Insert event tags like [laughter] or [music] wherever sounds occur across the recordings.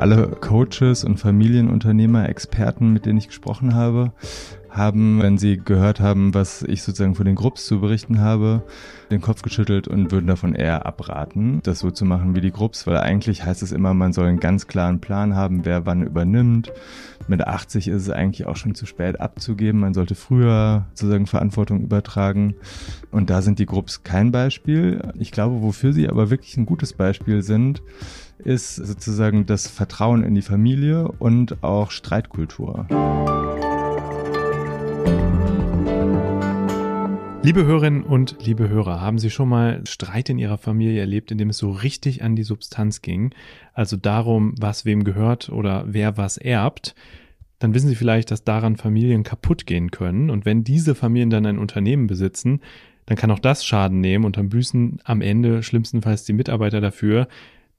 alle Coaches und Familienunternehmer, Experten, mit denen ich gesprochen habe, haben, wenn sie gehört haben, was ich sozusagen von den Grupps zu berichten habe, den Kopf geschüttelt und würden davon eher abraten, das so zu machen wie die Grupps, weil eigentlich heißt es immer, man soll einen ganz klaren Plan haben, wer wann übernimmt. Mit 80 ist es eigentlich auch schon zu spät abzugeben. Man sollte früher sozusagen Verantwortung übertragen. Und da sind die Grupps kein Beispiel. Ich glaube, wofür sie aber wirklich ein gutes Beispiel sind, ist sozusagen das Vertrauen in die Familie und auch Streitkultur. Liebe Hörerinnen und liebe Hörer, haben Sie schon mal Streit in Ihrer Familie erlebt, in dem es so richtig an die Substanz ging? Also darum, was wem gehört oder wer was erbt? Dann wissen Sie vielleicht, dass daran Familien kaputt gehen können. Und wenn diese Familien dann ein Unternehmen besitzen, dann kann auch das Schaden nehmen und dann büßen am Ende schlimmstenfalls die Mitarbeiter dafür,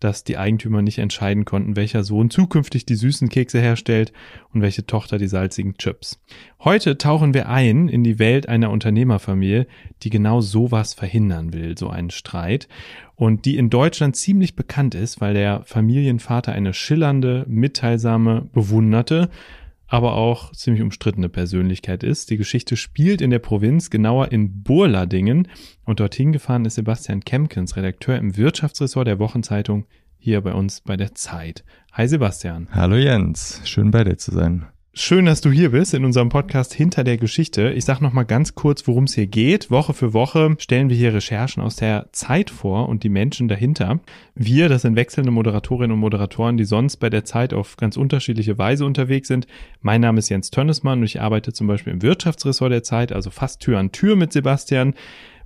dass die Eigentümer nicht entscheiden konnten, welcher Sohn zukünftig die süßen Kekse herstellt und welche Tochter die salzigen Chips. Heute tauchen wir ein in die Welt einer Unternehmerfamilie, die genau sowas verhindern will, so einen Streit, und die in Deutschland ziemlich bekannt ist, weil der Familienvater eine schillernde, mitteilsame, bewunderte, aber auch ziemlich umstrittene Persönlichkeit ist. Die Geschichte spielt in der Provinz, genauer in Burladingen. Und dorthin gefahren ist Sebastian Kemkens, Redakteur im Wirtschaftsressort der Wochenzeitung, hier bei uns bei der Zeit. Hi Sebastian. Hallo Jens, schön bei dir zu sein. Schön, dass du hier bist in unserem Podcast Hinter der Geschichte. Ich sag noch mal ganz kurz, worum es hier geht. Woche für Woche stellen wir hier Recherchen aus der Zeit vor und die Menschen dahinter. Wir, das sind wechselnde Moderatorinnen und Moderatoren, die sonst bei der Zeit auf ganz unterschiedliche Weise unterwegs sind. Mein Name ist Jens Tönnesmann und ich arbeite zum Beispiel im Wirtschaftsressort der Zeit, also fast Tür an Tür mit Sebastian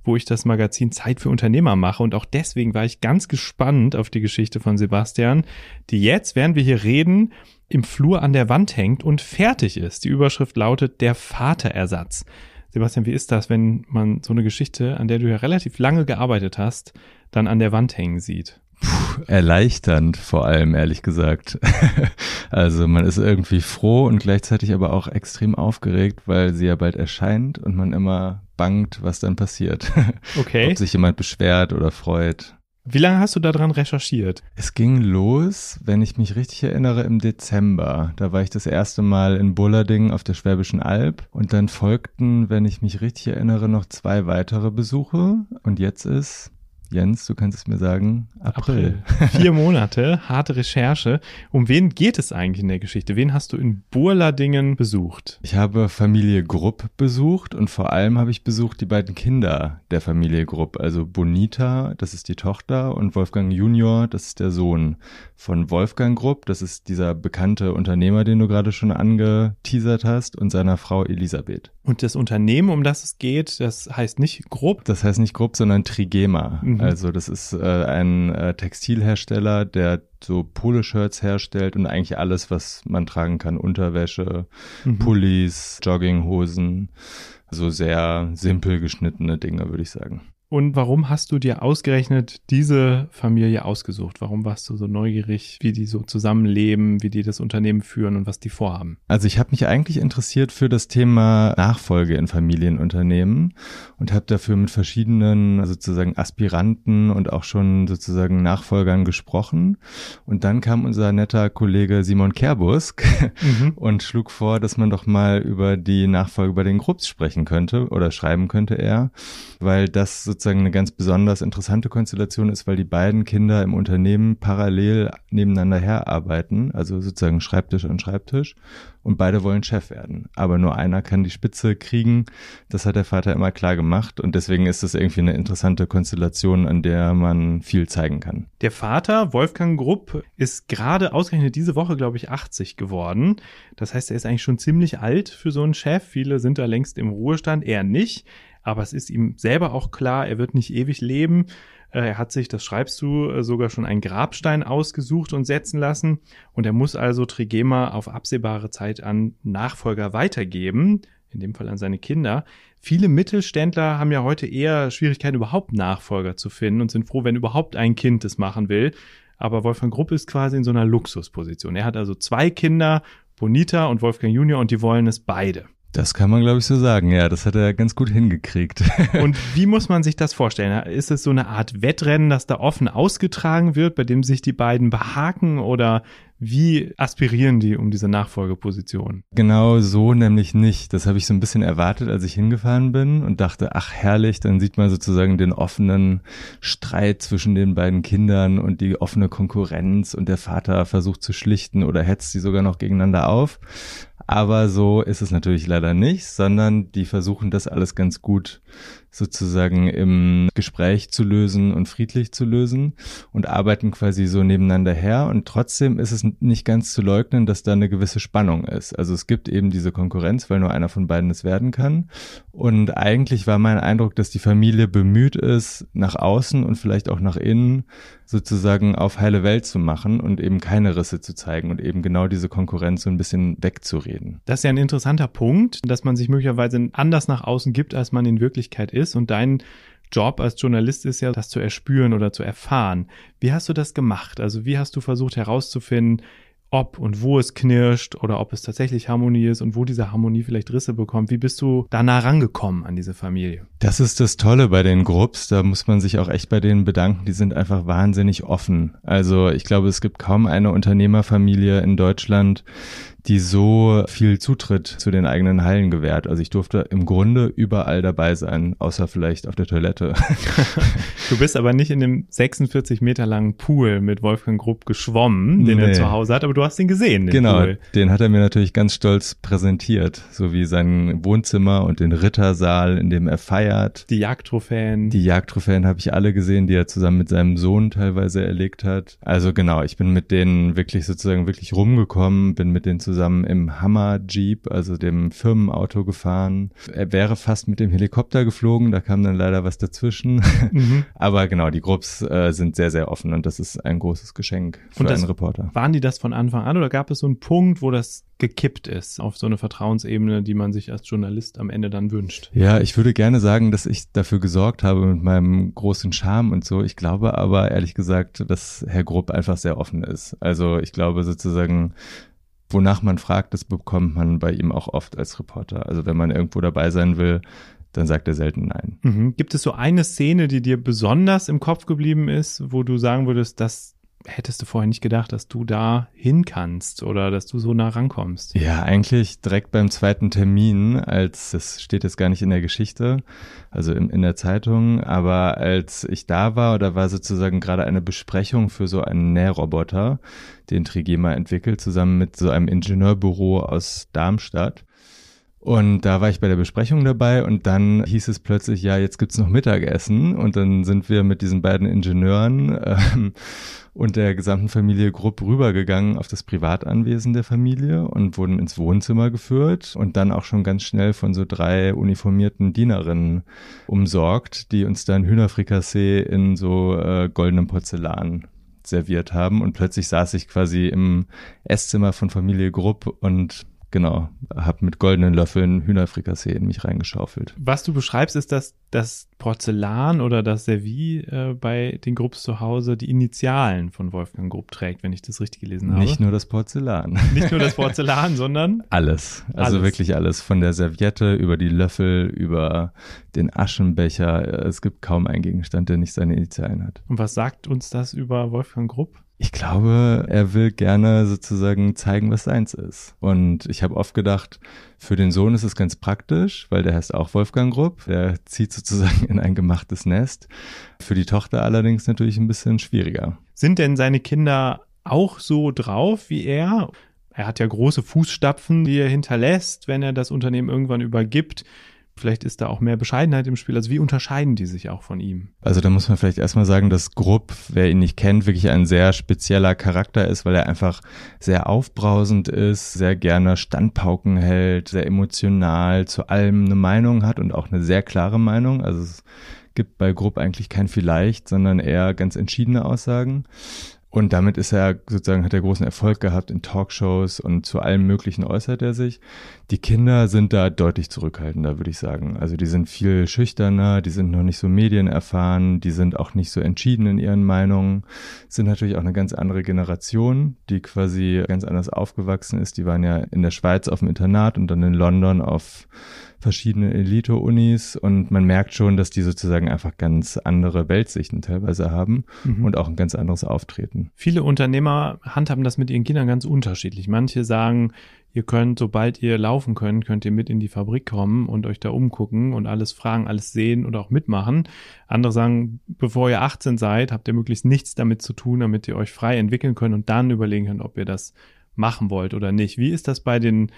wo ich das Magazin Zeit für Unternehmer mache. Und auch deswegen war ich ganz gespannt auf die Geschichte von Sebastian, die jetzt, während wir hier reden, im Flur an der Wand hängt und fertig ist. Die Überschrift lautet Der Vaterersatz. Sebastian, wie ist das, wenn man so eine Geschichte, an der du ja relativ lange gearbeitet hast, dann an der Wand hängen sieht? Puh, erleichternd vor allem, ehrlich gesagt. [laughs] also man ist irgendwie froh und gleichzeitig aber auch extrem aufgeregt, weil sie ja bald erscheint und man immer bangt, was dann passiert. [laughs] Okay. Ob sich jemand beschwert oder freut. Wie lange hast du daran recherchiert? Es ging los, wenn ich mich richtig erinnere, im Dezember. Da war ich das erste Mal in Bullerding auf der Schwäbischen Alb und dann folgten, wenn ich mich richtig erinnere, noch zwei weitere Besuche und jetzt ist Jens, du kannst es mir sagen, April. April. Vier Monate, harte Recherche. Um wen geht es eigentlich in der Geschichte? Wen hast du in Burladingen besucht? Ich habe Familie Grupp besucht und vor allem habe ich besucht die beiden Kinder der Familie Grupp. Also Bonita, das ist die Tochter, und Wolfgang Junior, das ist der Sohn von Wolfgang Grupp. Das ist dieser bekannte Unternehmer, den du gerade schon angeteasert hast, und seiner Frau Elisabeth. Und das Unternehmen, um das es geht, das heißt nicht Grupp? Das heißt nicht Grupp, sondern Trigema. Mhm. Also das ist äh, ein äh, Textilhersteller, der so Poloshirts herstellt und eigentlich alles, was man tragen kann. Unterwäsche, mhm. Pullis, Jogginghosen. So sehr simpel geschnittene Dinge, würde ich sagen. Und warum hast du dir ausgerechnet diese Familie ausgesucht? Warum warst du so neugierig, wie die so zusammenleben, wie die das Unternehmen führen und was die vorhaben? Also ich habe mich eigentlich interessiert für das Thema Nachfolge in Familienunternehmen und habe dafür mit verschiedenen sozusagen Aspiranten und auch schon sozusagen Nachfolgern gesprochen. Und dann kam unser netter Kollege Simon Kerbusk mhm. [laughs] und schlug vor, dass man doch mal über die Nachfolge bei den Grupps sprechen könnte oder schreiben könnte er, weil das sozusagen eine ganz besonders interessante Konstellation ist, weil die beiden Kinder im Unternehmen parallel nebeneinander herarbeiten, also sozusagen Schreibtisch an Schreibtisch und beide wollen Chef werden. Aber nur einer kann die Spitze kriegen. Das hat der Vater immer klar gemacht und deswegen ist das irgendwie eine interessante Konstellation, an der man viel zeigen kann. Der Vater, Wolfgang Grupp, ist gerade ausgerechnet diese Woche, glaube ich, 80 geworden. Das heißt, er ist eigentlich schon ziemlich alt für so einen Chef. Viele sind da längst im Ruhestand, er nicht aber es ist ihm selber auch klar, er wird nicht ewig leben. Äh, er hat sich, das schreibst du, äh, sogar schon einen Grabstein ausgesucht und setzen lassen. Und er muss also Trigema auf absehbare Zeit an Nachfolger weitergeben, in dem Fall an seine Kinder. Viele Mittelständler haben ja heute eher Schwierigkeiten, überhaupt Nachfolger zu finden und sind froh, wenn überhaupt ein Kind das machen will. Aber Wolfgang Grupp ist quasi in so einer Luxusposition. Er hat also zwei Kinder, Bonita und Wolfgang Junior, und die wollen es beide. Das kann man, glaube ich, so sagen. Ja, das hat er ganz gut hingekriegt. [laughs] Und wie muss man sich das vorstellen? Ist es so eine Art Wettrennen, das da offen ausgetragen wird, bei dem sich die beiden behaken oder wie aspirieren die um diese Nachfolgeposition? Genau so nämlich nicht. Das habe ich so ein bisschen erwartet, als ich hingefahren bin und dachte, ach herrlich, dann sieht man sozusagen den offenen Streit zwischen den beiden Kindern und die offene Konkurrenz und der Vater versucht zu schlichten oder hetzt sie sogar noch gegeneinander auf. Aber so ist es natürlich leider nicht, sondern die versuchen das alles ganz gut sozusagen im Gespräch zu lösen und friedlich zu lösen und arbeiten quasi so nebeneinander her. Und trotzdem ist es nicht ganz zu leugnen, dass da eine gewisse Spannung ist. Also es gibt eben diese Konkurrenz, weil nur einer von beiden es werden kann. Und eigentlich war mein Eindruck, dass die Familie bemüht ist, nach außen und vielleicht auch nach innen sozusagen auf heile Welt zu machen und eben keine Risse zu zeigen und eben genau diese Konkurrenz so ein bisschen wegzureden. Das ist ja ein interessanter Punkt, dass man sich möglicherweise anders nach außen gibt, als man in Wirklichkeit ist ist und dein Job als Journalist ist ja, das zu erspüren oder zu erfahren. Wie hast du das gemacht? Also wie hast du versucht herauszufinden, ob und wo es knirscht oder ob es tatsächlich Harmonie ist und wo diese Harmonie vielleicht Risse bekommt. Wie bist du da nah rangekommen an diese Familie? Das ist das Tolle bei den Grupps. Da muss man sich auch echt bei denen bedanken. Die sind einfach wahnsinnig offen. Also ich glaube, es gibt kaum eine Unternehmerfamilie in Deutschland, die so viel Zutritt zu den eigenen Hallen gewährt. Also ich durfte im Grunde überall dabei sein, außer vielleicht auf der Toilette. [laughs] du bist aber nicht in dem 46 Meter langen Pool mit Wolfgang Grupp geschwommen, den nee. er zu Hause hat, aber du hast ihn gesehen. Den genau, Pool. den hat er mir natürlich ganz stolz präsentiert, so wie sein Wohnzimmer und den Rittersaal, in dem er feiert. Die Jagdtrophäen. Die Jagdtrophäen habe ich alle gesehen, die er zusammen mit seinem Sohn teilweise erlegt hat. Also genau, ich bin mit denen wirklich sozusagen wirklich rumgekommen, bin mit denen zusammen zusammen im Hammer Jeep, also dem Firmenauto gefahren. Er wäre fast mit dem Helikopter geflogen, da kam dann leider was dazwischen. [laughs] Mhm. Aber genau, die Grupps äh, sind sehr, sehr offen und das ist ein großes Geschenk für und das, einen Reporter. Waren die das von Anfang an oder gab es so einen Punkt, wo das gekippt ist auf so eine Vertrauensebene, die man sich als Journalist am Ende dann wünscht. Ja, ich würde gerne sagen, dass ich dafür gesorgt habe mit meinem großen Charme und so. Ich glaube aber ehrlich gesagt, dass Herr Grupp einfach sehr offen ist. Also ich glaube sozusagen, wonach man fragt, das bekommt man bei ihm auch oft als Reporter. Also wenn man irgendwo dabei sein will, dann sagt er selten nein. Mhm. Gibt es so eine Szene, die dir besonders im Kopf geblieben ist, wo du sagen würdest, das hättest du vorher nicht gedacht, dass du da hin kannst oder dass du so nah rankommst? Ja, eigentlich direkt beim zweiten Termin, als das steht jetzt gar nicht in der Geschichte, also in, in der Zeitung, aber als ich da war, da war sozusagen gerade eine Besprechung für so einen Nährroboter, den Trigema entwickelt, zusammen mit so einem Ingenieurbüro aus Darmstadt. Und da war ich bei der Besprechung dabei und dann hieß es plötzlich, ja, jetzt gibt's noch Mittagessen. Und dann sind wir mit diesen beiden Ingenieuren ähm, und der gesamten Familie Grupp rübergegangen auf das Privatanwesen der Familie und wurden ins Wohnzimmer geführt und dann auch schon ganz schnell von so drei uniformierten Dienerinnen umsorgt, die uns dann Hühnerfrikassee in so äh, goldenem Porzellan serviert haben. Und plötzlich saß ich quasi im Esszimmer von Familie Grupp und genau, habe mit goldenen Löffeln Hühnerfrikassee in mich reingeschaufelt. Was du beschreibst, ist, dass das Porzellan oder das Servie äh, bei den Grupps zu Hause die Initialen von Wolfgang Grupp trägt, wenn ich das richtig gelesen habe. Nicht nur das Porzellan. Nicht nur das [laughs] Porzellan, sondern alles. Also alles. wirklich alles. Von der Serviette über die Löffel, über den Aschenbecher. Es gibt kaum einen Gegenstand, der nicht seine Initialen hat. Und was sagt uns das über Wolfgang Grupp? Ich glaube, er will gerne sozusagen zeigen, was seins ist. Und ich habe oft gedacht, für den Sohn ist es ganz praktisch, weil der heißt auch Wolfgang Grupp. Der zieht sozusagen in ein gemachtes Nest. Für die Tochter allerdings natürlich ein bisschen schwieriger. Sind denn seine Kinder auch so drauf wie er? Er hat ja große Fußstapfen, die er hinterlässt, wenn er das Unternehmen irgendwann übergibt. Vielleicht ist da auch mehr Bescheidenheit im Spiel. Also wie unterscheiden die sich auch von ihm? Also da muss man vielleicht erstmal sagen, dass Grupp, wer ihn nicht kennt, wirklich ein sehr spezieller Charakter ist, weil er einfach sehr aufbrausend ist, sehr gerne Standpauken hält, sehr emotional, zu allem eine Meinung hat und auch eine sehr klare Meinung. Also es gibt bei Grupp eigentlich kein vielleicht, sondern eher ganz entschiedene Aussagen. Und damit ist er sozusagen, hat er großen Erfolg gehabt in Talkshows und zu allem Möglichen äußert er sich. Die Kinder sind da deutlich zurückhaltender, würde ich sagen. Also die sind viel schüchterner, die sind noch nicht so medienerfahren, die sind auch nicht so entschieden in ihren Meinungen, sind natürlich auch eine ganz andere Generation, die quasi ganz anders aufgewachsen ist. Die waren ja in der Schweiz auf dem Internat und dann in London auf verschiedene Elite-Unis und man merkt schon, dass die sozusagen einfach ganz andere Weltsichten teilweise haben mhm. und auch ein ganz anderes Auftreten. Viele Unternehmer handhaben das mit ihren Kindern ganz unterschiedlich. Manche sagen, ihr könnt, sobald ihr laufen könnt, könnt ihr mit in die Fabrik kommen und euch da umgucken und alles fragen, alles sehen und auch mitmachen. Andere sagen, bevor ihr 18 seid, habt ihr möglichst nichts damit zu tun, damit ihr euch frei entwickeln könnt und dann überlegen könnt, ob ihr das machen wollt oder nicht. Wie ist das bei den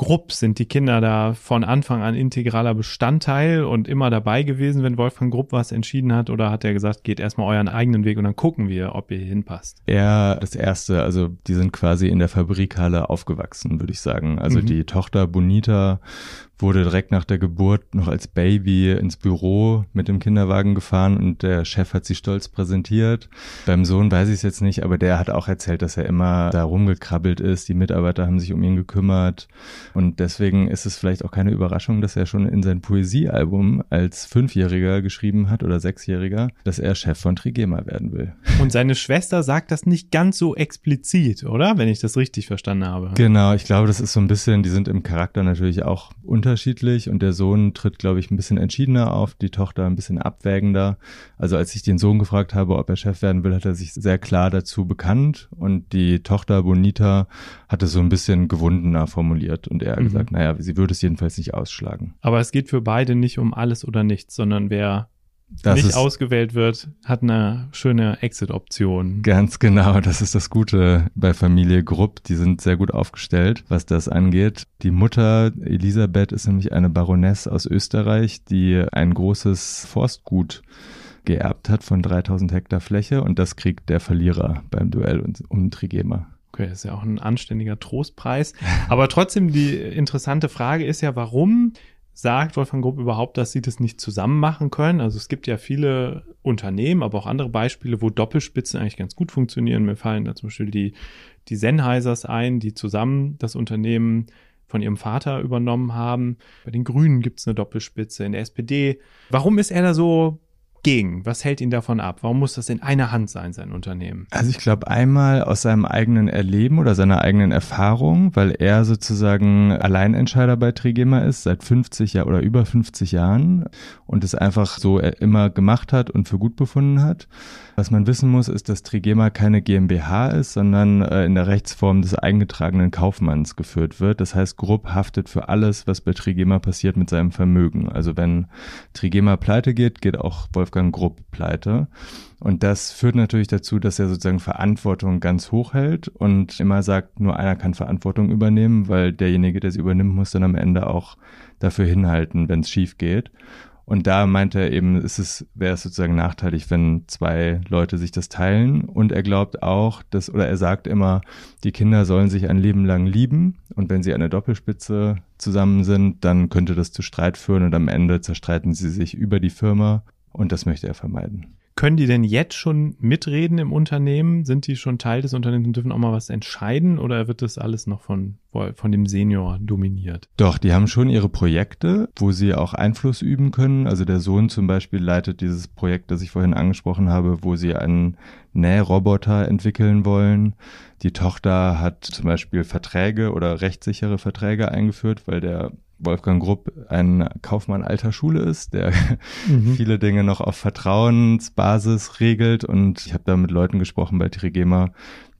Grupp sind die Kinder da von Anfang an integraler Bestandteil und immer dabei gewesen, wenn Wolfgang Grupp was entschieden hat? Oder hat er gesagt, geht erstmal euren eigenen Weg und dann gucken wir, ob ihr hier hinpasst? Ja, das erste, also die sind quasi in der Fabrikhalle aufgewachsen, würde ich sagen. Also mhm. die Tochter Bonita wurde direkt nach der Geburt noch als Baby ins Büro mit dem Kinderwagen gefahren und der Chef hat sie stolz präsentiert. Beim Sohn weiß ich es jetzt nicht, aber der hat auch erzählt, dass er immer da rumgekrabbelt ist. Die Mitarbeiter haben sich um ihn gekümmert und deswegen ist es vielleicht auch keine Überraschung, dass er schon in sein Poesiealbum als Fünfjähriger geschrieben hat oder Sechsjähriger, dass er Chef von Trigema werden will. Und seine Schwester sagt das nicht ganz so explizit, oder? Wenn ich das richtig verstanden habe. Genau, ich glaube, das ist so ein bisschen, die sind im Charakter natürlich auch unter unterschiedlich und der Sohn tritt, glaube ich, ein bisschen entschiedener auf, die Tochter ein bisschen abwägender. Also als ich den Sohn gefragt habe, ob er Chef werden will, hat er sich sehr klar dazu bekannt und die Tochter Bonita hatte so ein bisschen gewundener formuliert und er mhm. gesagt, naja, sie würde es jedenfalls nicht ausschlagen. Aber es geht für beide nicht um alles oder nichts, sondern wer das nicht ausgewählt wird, hat eine schöne Exit-Option. Ganz genau, das ist das Gute bei Familie Grupp. Die sind sehr gut aufgestellt, was das angeht. Die Mutter Elisabeth ist nämlich eine Baroness aus Österreich, die ein großes Forstgut geerbt hat von 3000 Hektar Fläche und das kriegt der Verlierer beim Duell um Trigema. Okay, das ist ja auch ein anständiger Trostpreis. Aber trotzdem, die interessante Frage ist ja, warum sagt Wolfgang Grupp überhaupt, dass sie das nicht zusammen machen können. Also es gibt ja viele Unternehmen, aber auch andere Beispiele, wo Doppelspitzen eigentlich ganz gut funktionieren. Mir fallen da zum Beispiel die, die Sennheisers ein, die zusammen das Unternehmen von ihrem Vater übernommen haben. Bei den Grünen gibt es eine Doppelspitze, in der SPD. Warum ist er da so gegen? Was hält ihn davon ab? Warum muss das in einer Hand sein, sein Unternehmen? Also ich glaube einmal aus seinem eigenen Erleben oder seiner eigenen Erfahrung, weil er sozusagen Alleinentscheider bei Trigema ist, seit 50 Jahren oder über 50 Jahren und es einfach so immer gemacht hat und für gut befunden hat. Was man wissen muss, ist, dass Trigema keine GmbH ist, sondern äh, in der Rechtsform des eingetragenen Kaufmanns geführt wird. Das heißt, Grupp haftet für alles, was bei Trigema passiert mit seinem Vermögen. Also wenn Trigema pleite geht, geht auch Wolfgang Grupp pleite. Und das führt natürlich dazu, dass er sozusagen Verantwortung ganz hoch hält und immer sagt, nur einer kann Verantwortung übernehmen, weil derjenige, der sie übernimmt, muss dann am Ende auch dafür hinhalten, wenn es schief geht. Und da meinte er eben, ist es, wäre es sozusagen nachteilig, wenn zwei Leute sich das teilen. Und er glaubt auch, dass, oder er sagt immer, die Kinder sollen sich ein Leben lang lieben. Und wenn sie eine Doppelspitze zusammen sind, dann könnte das zu Streit führen und am Ende zerstreiten sie sich über die Firma. Und das möchte er vermeiden. Können die denn jetzt schon mitreden im Unternehmen? Sind die schon Teil des Unternehmens und dürfen auch mal was entscheiden oder wird das alles noch von, von dem Senior dominiert? Doch, die haben schon ihre Projekte, wo sie auch Einfluss üben können. Also der Sohn zum Beispiel leitet dieses Projekt, das ich vorhin angesprochen habe, wo sie einen Nähroboter entwickeln wollen. Die Tochter hat zum Beispiel Verträge oder rechtssichere Verträge eingeführt, weil der Wolfgang Grupp ein Kaufmann alter Schule ist, der mhm. [laughs] viele Dinge noch auf Vertrauensbasis regelt. Und ich habe da mit Leuten gesprochen bei Trigema,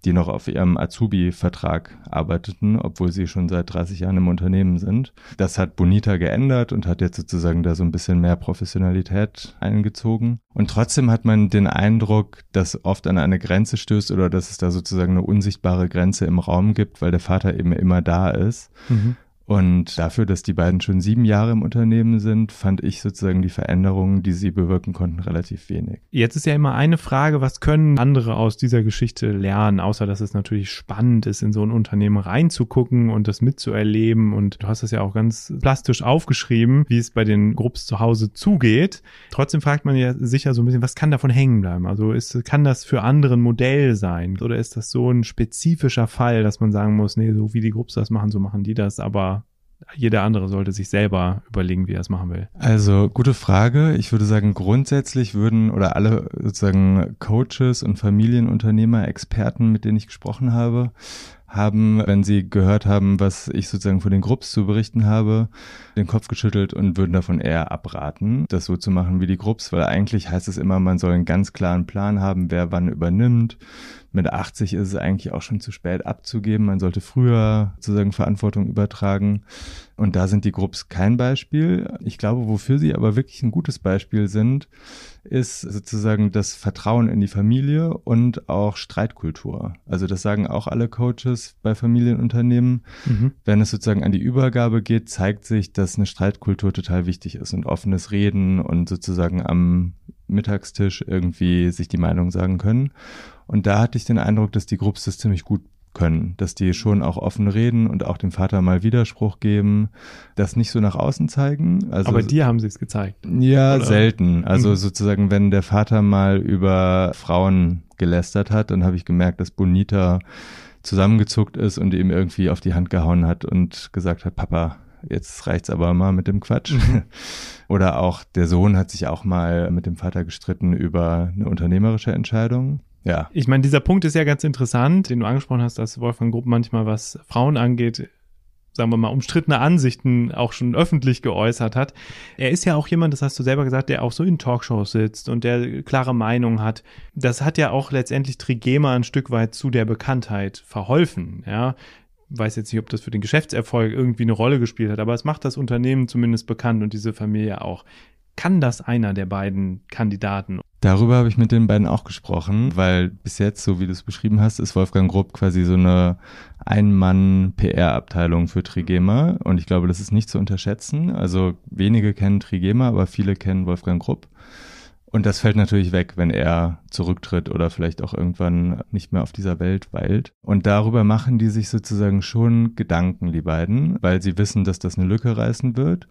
die noch auf ihrem Azubi-Vertrag arbeiteten, obwohl sie schon seit 30 Jahren im Unternehmen sind. Das hat Bonita geändert und hat jetzt sozusagen da so ein bisschen mehr Professionalität eingezogen. Und trotzdem hat man den Eindruck, dass oft an eine Grenze stößt oder dass es da sozusagen eine unsichtbare Grenze im Raum gibt, weil der Vater eben immer da ist. Mhm. Und dafür, dass die beiden schon sieben Jahre im Unternehmen sind, fand ich sozusagen die Veränderungen, die sie bewirken konnten, relativ wenig. Jetzt ist ja immer eine Frage, was können andere aus dieser Geschichte lernen, außer dass es natürlich spannend ist, in so ein Unternehmen reinzugucken und das mitzuerleben. Und du hast es ja auch ganz plastisch aufgeschrieben, wie es bei den Grupps zu Hause zugeht. Trotzdem fragt man ja sicher so ein bisschen, was kann davon hängen bleiben? Also ist, kann das für andere ein Modell sein? Oder ist das so ein spezifischer Fall, dass man sagen muss, nee, so wie die Grupps das machen, so machen die das, aber jeder andere sollte sich selber überlegen, wie er es machen will. Also gute Frage. Ich würde sagen, grundsätzlich würden oder alle sozusagen Coaches und Familienunternehmer, Experten, mit denen ich gesprochen habe, haben, wenn sie gehört haben, was ich sozusagen von den Grupps zu berichten habe, den Kopf geschüttelt und würden davon eher abraten, das so zu machen wie die Grupps, weil eigentlich heißt es immer, man soll einen ganz klaren Plan haben, wer wann übernimmt. Mit 80 ist es eigentlich auch schon zu spät abzugeben. Man sollte früher sozusagen Verantwortung übertragen. Und da sind die Grupps kein Beispiel. Ich glaube, wofür sie aber wirklich ein gutes Beispiel sind, ist sozusagen das Vertrauen in die Familie und auch Streitkultur. Also das sagen auch alle Coaches bei Familienunternehmen. Mhm. Wenn es sozusagen an die Übergabe geht, zeigt sich, dass eine Streitkultur total wichtig ist und offenes Reden und sozusagen am Mittagstisch irgendwie sich die Meinung sagen können. Und da hatte ich den Eindruck, dass die Grupps das ziemlich gut können, dass die schon auch offen reden und auch dem Vater mal Widerspruch geben, das nicht so nach außen zeigen. Also, Aber dir haben sie es gezeigt. Ja, oder? selten. Also mhm. sozusagen, wenn der Vater mal über Frauen gelästert hat, dann habe ich gemerkt, dass Bonita zusammengezuckt ist und ihm irgendwie auf die Hand gehauen hat und gesagt hat, Papa, jetzt reicht's aber mal mit dem Quatsch. Mhm. [laughs] Oder auch der Sohn hat sich auch mal mit dem Vater gestritten über eine unternehmerische Entscheidung. Ja. Ich meine, dieser Punkt ist ja ganz interessant, den du angesprochen hast, dass Wolfgang Grupp manchmal, was Frauen angeht, sagen wir mal, umstrittene Ansichten auch schon öffentlich geäußert hat. Er ist ja auch jemand, das hast du selber gesagt, der auch so in Talkshows sitzt und der klare Meinung hat. Das hat ja auch letztendlich Trigema ein Stück weit zu der Bekanntheit verholfen, ja. Weiß jetzt nicht, ob das für den Geschäftserfolg irgendwie eine Rolle gespielt hat, aber es macht das Unternehmen zumindest bekannt und diese Familie auch. Kann das einer der beiden Kandidaten? Darüber habe ich mit den beiden auch gesprochen, weil bis jetzt, so wie du es beschrieben hast, ist Wolfgang Grupp quasi so eine Ein-Mann-PR-Abteilung für Trigema und ich glaube, das ist nicht zu unterschätzen. Also wenige kennen Trigema, aber viele kennen Wolfgang Grupp. Und das fällt natürlich weg, wenn er zurücktritt oder vielleicht auch irgendwann nicht mehr auf dieser Welt weilt. Und darüber machen die sich sozusagen schon Gedanken, die beiden, weil sie wissen, dass das eine Lücke reißen wird.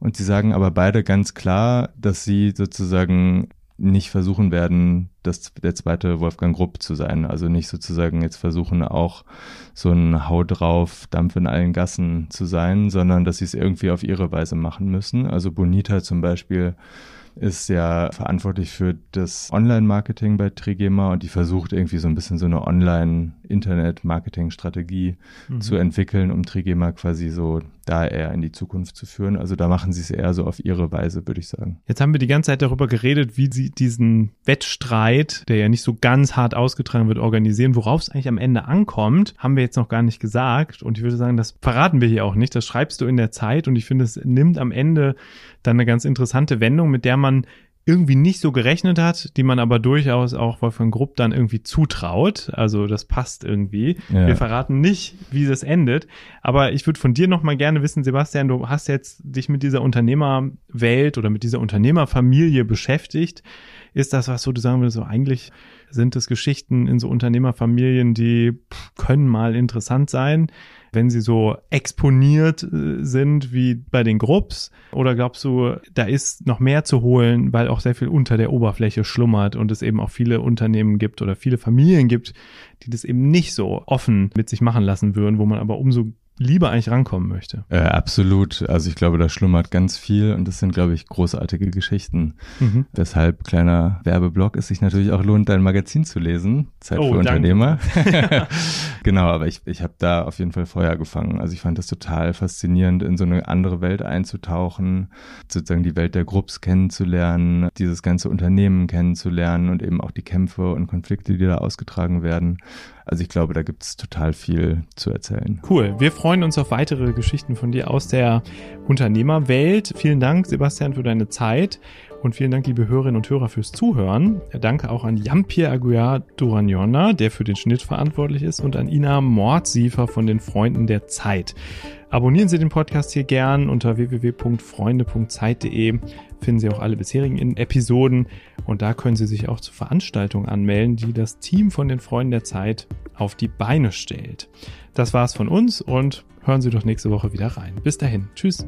Und sie sagen aber beide ganz klar, dass sie sozusagen nicht versuchen werden, das, der zweite Wolfgang Grupp zu sein. Also nicht sozusagen jetzt versuchen auch so ein Hau drauf, Dampf in allen Gassen zu sein, sondern dass sie es irgendwie auf ihre Weise machen müssen. Also Bonita zum Beispiel ist ja verantwortlich für das Online-Marketing bei Trigema und die versucht irgendwie so ein bisschen so eine Online-Internet-Marketing-Strategie mhm. zu entwickeln, um Trigema quasi so da eher in die Zukunft zu führen. Also da machen sie es eher so auf ihre Weise, würde ich sagen. Jetzt haben wir die ganze Zeit darüber geredet, wie sie diesen Wettstreit, der ja nicht so ganz hart ausgetragen wird, organisieren. Worauf es eigentlich am Ende ankommt, haben wir jetzt noch gar nicht gesagt. Und ich würde sagen, das verraten wir hier auch nicht. Das schreibst du in der Zeit. Und ich finde, es nimmt am Ende dann eine ganz interessante Wendung, mit der man irgendwie nicht so gerechnet hat, die man aber durchaus auch Wolfgang Grupp dann irgendwie zutraut. Also das passt irgendwie. Ja. Wir verraten nicht, wie das endet. Aber ich würde von dir noch mal gerne wissen, Sebastian, du hast jetzt dich mit dieser Unternehmerwelt oder mit dieser Unternehmerfamilie beschäftigt. Ist das was, wo du sagen würdest, so eigentlich sind es Geschichten in so Unternehmerfamilien, die können mal interessant sein? Wenn sie so exponiert äh, sind wie bei den Grupps? Oder glaubst du, da ist noch mehr zu holen, weil auch sehr viel unter der Oberfläche schlummert und es eben auch viele Unternehmen gibt oder viele Familien gibt, die das eben nicht so offen mit sich machen lassen würden, wo man aber umso lieber eigentlich rankommen möchte. Äh, absolut. Also ich glaube, da schlummert ganz viel und das sind, glaube ich, großartige Geschichten. Mhm. Weshalb kleiner Werbeblock es sich natürlich auch lohnt, dein Magazin zu lesen. Zeit oh, für Unternehmer. [laughs] [laughs] genau, aber ich, ich habe da auf jeden Fall Feuer gefangen. Also ich fand das total faszinierend, in so eine andere Welt einzutauchen, sozusagen die Welt der Grupps kennenzulernen, dieses ganze Unternehmen kennenzulernen und eben auch die Kämpfe und Konflikte, die da ausgetragen werden. Also ich glaube, da gibt es total viel zu erzählen. Cool. Wir freuen uns auf weitere Geschichten von dir aus der Unternehmerwelt. Vielen Dank, Sebastian, für deine Zeit. Und vielen Dank, liebe Hörerinnen und Hörer, fürs Zuhören. Danke auch an Jean-Pierre Aguiar Duragnona, der für den Schnitt verantwortlich ist, und an Ina Mordsiefer von den Freunden der Zeit. Abonnieren Sie den Podcast hier gern unter www.freunde.zeit.de. Finden Sie auch alle bisherigen Episoden und da können Sie sich auch zur Veranstaltung anmelden, die das Team von den Freunden der Zeit auf die Beine stellt. Das war's von uns und hören Sie doch nächste Woche wieder rein. Bis dahin. Tschüss.